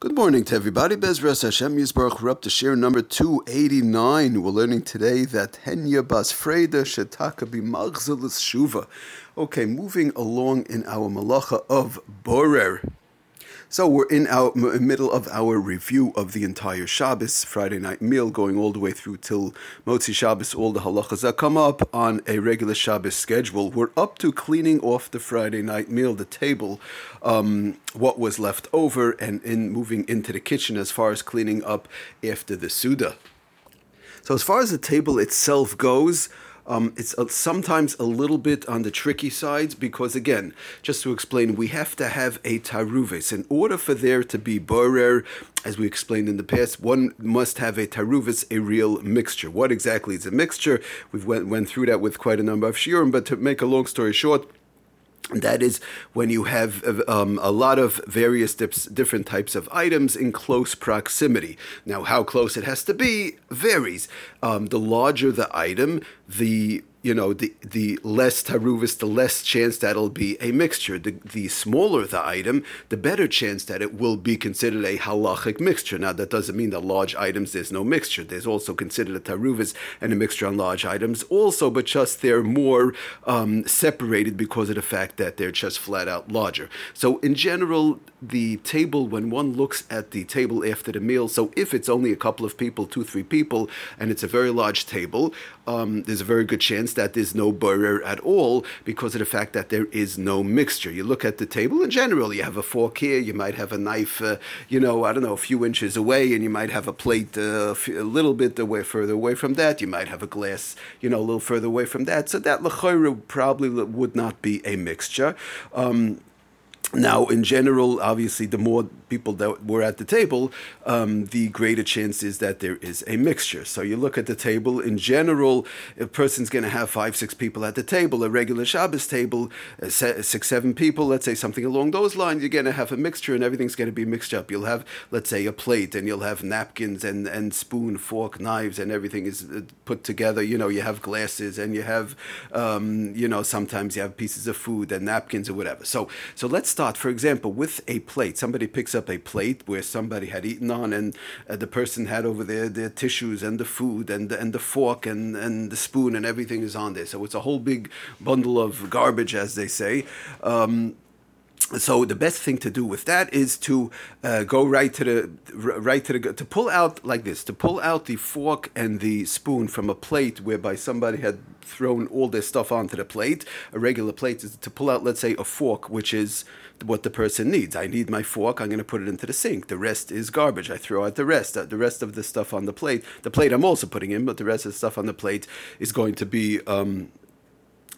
Good morning to everybody. Bezras Hashem Yisbarach. We're up to shiur number 289. We're learning today that Henya Bas Freda Shetaka B'Magzalis Shuva. Okay, moving along in our malacha of Borer. So we're in our middle of our review of the entire Shabbos Friday night meal, going all the way through till Motzi Shabbos. All the halachas that come up on a regular Shabbos schedule. We're up to cleaning off the Friday night meal, the table, um, what was left over, and in moving into the kitchen as far as cleaning up after the Suda. So as far as the table itself goes. Um, it's sometimes a little bit on the tricky sides because, again, just to explain, we have to have a taruvis. In order for there to be borer, as we explained in the past, one must have a taruvis, a real mixture. What exactly is a mixture? We've went, went through that with quite a number of shiurim, but to make a long story short, that is when you have um, a lot of various dips, different types of items in close proximity. Now, how close it has to be varies. Um, the larger the item, the you know, the the less taruvis, the less chance that it'll be a mixture. The, the smaller the item, the better chance that it will be considered a halachic mixture. Now, that doesn't mean that large items there's no mixture. There's also considered a taruvis and a mixture on large items also, but just they're more um, separated because of the fact that they're just flat out larger. So, in general, the table, when one looks at the table after the meal, so if it's only a couple of people, two, three people, and it's a very large table, um, there's a very good chance that there's no borer at all because of the fact that there is no mixture. You look at the table in general, you have a fork here, you might have a knife, uh, you know, I don't know, a few inches away, and you might have a plate uh, a little bit away, further away from that. You might have a glass, you know, a little further away from that. So that lechayra probably would not be a mixture. Um, now, in general, obviously, the more people that were at the table, um, the greater chance is that there is a mixture. So you look at the table, in general, a person's going to have five, six people at the table, a regular Shabbos table, six, seven people, let's say something along those lines, you're going to have a mixture and everything's going to be mixed up. You'll have, let's say, a plate and you'll have napkins and, and spoon, fork, knives, and everything is uh, put together. You know, you have glasses and you have, um, you know, sometimes you have pieces of food and napkins or whatever. So, so let's start, for example, with a plate. Somebody picks up a plate where somebody had eaten on, and uh, the person had over there their tissues and the food and the, and the fork and, and the spoon and everything is on there. So it's a whole big bundle of garbage, as they say. Um, so the best thing to do with that is to uh, go right to the right to the to pull out like this to pull out the fork and the spoon from a plate whereby somebody had thrown all their stuff onto the plate. A regular plate is to pull out let's say a fork which is what the person needs. I need my fork i'm going to put it into the sink. The rest is garbage i throw out the rest the rest of the stuff on the plate. The plate i'm also putting in but the rest of the stuff on the plate is going to be um,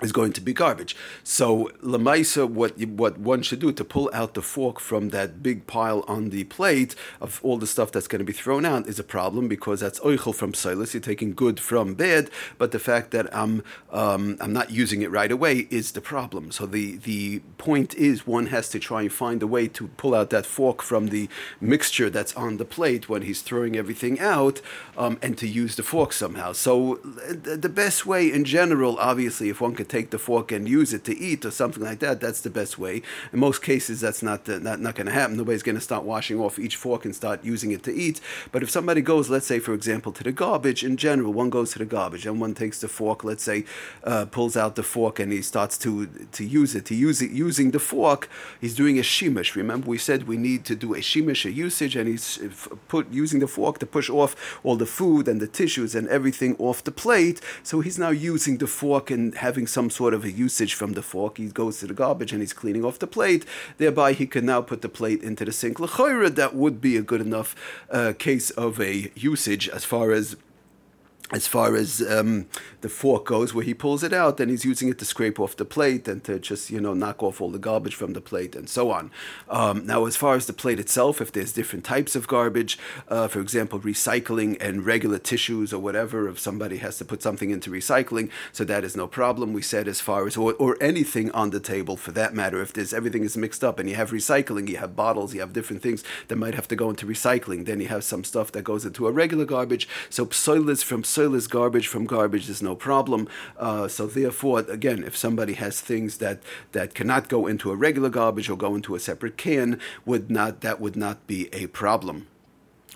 is going to be garbage. So lemaisa, what what one should do to pull out the fork from that big pile on the plate of all the stuff that's going to be thrown out is a problem because that's oichel from psoilas. You're taking good from bad, but the fact that I'm um, I'm not using it right away is the problem. So the the point is one has to try and find a way to pull out that fork from the mixture that's on the plate when he's throwing everything out, um, and to use the fork somehow. So the best way in general, obviously, if one could take the fork and use it to eat or something like that, that's the best way. In most cases, that's not the, not, not going to happen. Nobody's going to start washing off each fork and start using it to eat. But if somebody goes, let's say, for example, to the garbage, in general, one goes to the garbage and one takes the fork, let's say, uh, pulls out the fork and he starts to to use it. To use it using the fork, he's doing a shimish. Remember, we said we need to do a shimish, a usage, and he's put using the fork to push off all the food and the tissues and everything off the plate. So he's now using the fork and having some some sort of a usage from the fork. He goes to the garbage and he's cleaning off the plate. Thereby, he can now put the plate into the sink. L'choira, that would be a good enough uh, case of a usage as far as as far as um, the fork goes, where he pulls it out, then he's using it to scrape off the plate and to just you know knock off all the garbage from the plate and so on. Um, now, as far as the plate itself, if there's different types of garbage, uh, for example, recycling and regular tissues or whatever, if somebody has to put something into recycling, so that is no problem. We said as far as or, or anything on the table for that matter, if there's everything is mixed up and you have recycling, you have bottles, you have different things that might have to go into recycling. Then you have some stuff that goes into a regular garbage. So psoilas from psoilus, garbage from garbage is no problem. Uh, so therefore, again, if somebody has things that that cannot go into a regular garbage or go into a separate can, would not that would not be a problem.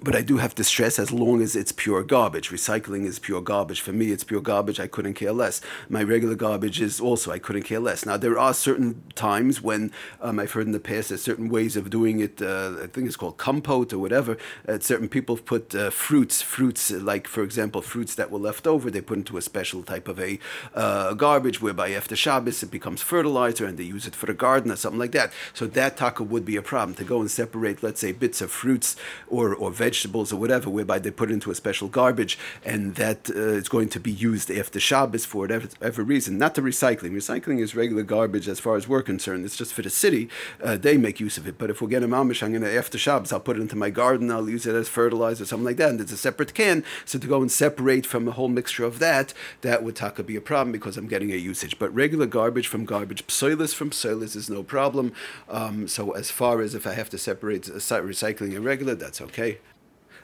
But I do have to stress as long as it's pure garbage. Recycling is pure garbage. For me, it's pure garbage. I couldn't care less. My regular garbage is also, I couldn't care less. Now, there are certain times when um, I've heard in the past there's certain ways of doing it. Uh, I think it's called compote or whatever. Uh, certain people put uh, fruits, fruits like, for example, fruits that were left over, they put into a special type of a uh, garbage whereby after Shabbos it becomes fertilizer and they use it for the garden or something like that. So that taka would be a problem. To go and separate, let's say, bits of fruits or, or vegetables vegetables or whatever, whereby they put it into a special garbage and that uh, is going to be used after Shabbos for whatever, whatever reason. Not the recycling. Recycling is regular garbage as far as we're concerned. It's just for the city. Uh, they make use of it. But if we're getting mamish, I'm going to, after Shabbos, I'll put it into my garden. I'll use it as fertilizer or something like that. And it's a separate can. So to go and separate from a whole mixture of that, that would taka be a problem because I'm getting a usage. But regular garbage from garbage, psoilus from psoilus is no problem. Um, so as far as if I have to separate recycling and regular, that's okay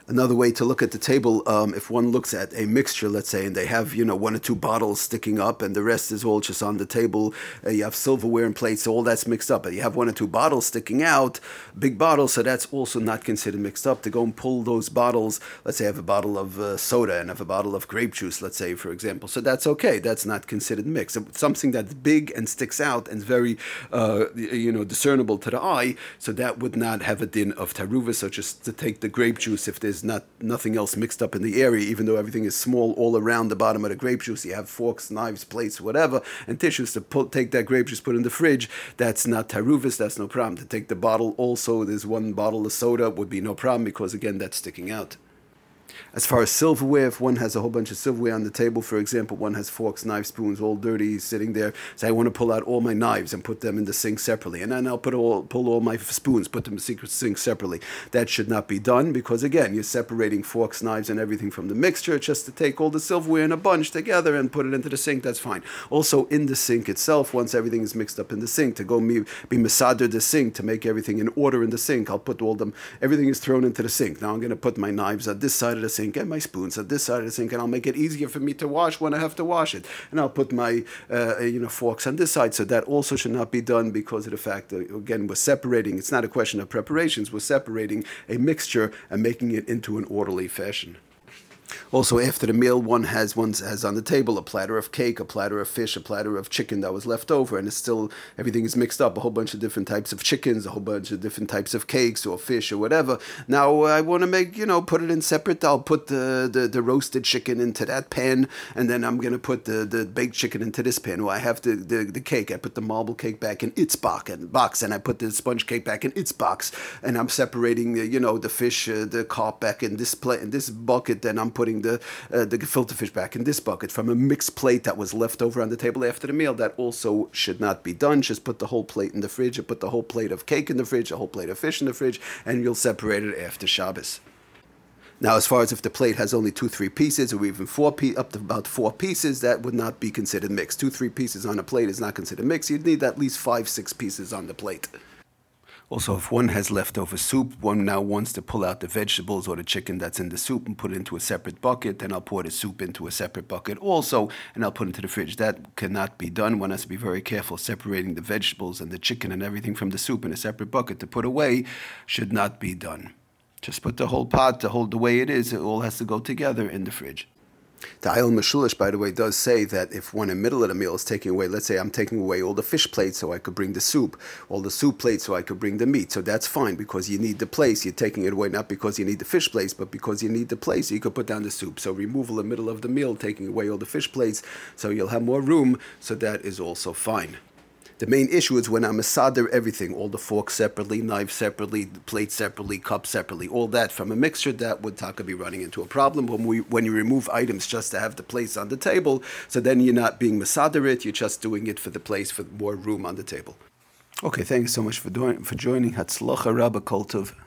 another way to look at the table, um, if one looks at a mixture, let's say, and they have, you know, one or two bottles sticking up and the rest is all just on the table, uh, you have silverware and plates, so all that's mixed up. But you have one or two bottles sticking out, big bottles, so that's also not considered mixed up. To go and pull those bottles, let's say I have a bottle of uh, soda and I have a bottle of grape juice, let's say, for example. So that's okay. That's not considered mixed. Something that's big and sticks out and very, uh, you know, discernible to the eye, so that would not have a din of taruva. So just to take the grape juice, if there's there's not nothing else mixed up in the area, even though everything is small all around the bottom of the grape juice. You have forks, knives, plates, whatever, and tissues to pull, take that grape juice, put in the fridge. That's not taruvis. That's no problem. To take the bottle, also there's one bottle of soda would be no problem because again that's sticking out. As far as silverware, if one has a whole bunch of silverware on the table, for example, one has forks, knives, spoons, all dirty, sitting there. So I want to pull out all my knives and put them in the sink separately, and then I'll put all pull all my spoons, put them in the sink separately. That should not be done because again, you're separating forks, knives, and everything from the mixture. Just to take all the silverware in a bunch together and put it into the sink, that's fine. Also in the sink itself, once everything is mixed up in the sink, to go me, be masader the sink to make everything in order in the sink, I'll put all them. Everything is thrown into the sink. Now I'm going to put my knives on this side of the sink and my spoons at this side of the sink, and I'll make it easier for me to wash when I have to wash it. And I'll put my uh, you know forks on this side, so that also should not be done because of the fact that again we're separating. It's not a question of preparations. We're separating a mixture and making it into an orderly fashion. Also, after the meal, one has one has on the table a platter of cake, a platter of fish, a platter of chicken that was left over, and it's still everything is mixed up. A whole bunch of different types of chickens, a whole bunch of different types of cakes or fish or whatever. Now I want to make you know put it in separate. I'll put the, the, the roasted chicken into that pan, and then I'm gonna put the, the baked chicken into this pan. Well, I have the, the, the cake. I put the marble cake back in its box, and I put the sponge cake back in its box, and I'm separating the, you know the fish, uh, the carp back in this plate in this bucket. Then I'm putting the uh, the gefilte fish back in this bucket from a mixed plate that was left over on the table after the meal. That also should not be done. Just put the whole plate in the fridge, or put the whole plate of cake in the fridge, a whole plate of fish in the fridge, and you'll separate it after Shabbos. Now, as far as if the plate has only two, three pieces, or even four pe- up to about four pieces, that would not be considered mixed. Two, three pieces on a plate is not considered mixed. You'd need at least five, six pieces on the plate. Also, if one has leftover soup, one now wants to pull out the vegetables or the chicken that's in the soup and put it into a separate bucket. Then I'll pour the soup into a separate bucket also, and I'll put it into the fridge. That cannot be done. One has to be very careful separating the vegetables and the chicken and everything from the soup in a separate bucket to put away. Should not be done. Just put the whole pot, to hold the way it is, it all has to go together in the fridge. The Ayil Mashulish, by the way, does say that if one in the middle of the meal is taking away, let's say I'm taking away all the fish plates so I could bring the soup, all the soup plates so I could bring the meat. So that's fine because you need the place. You're taking it away not because you need the fish plates, but because you need the place so you could put down the soup. So removal in the middle of the meal, taking away all the fish plates so you'll have more room. So that is also fine. The main issue is when I'm everything, all the forks separately, knives separately, plates separately, cups separately, all that from a mixture that would taka be running into a problem when we when you remove items just to have the place on the table. So then you're not being masader it, you're just doing it for the place for more room on the table. Okay, thank you so much for doing for joining. Hatzlacha Rabba Koltov.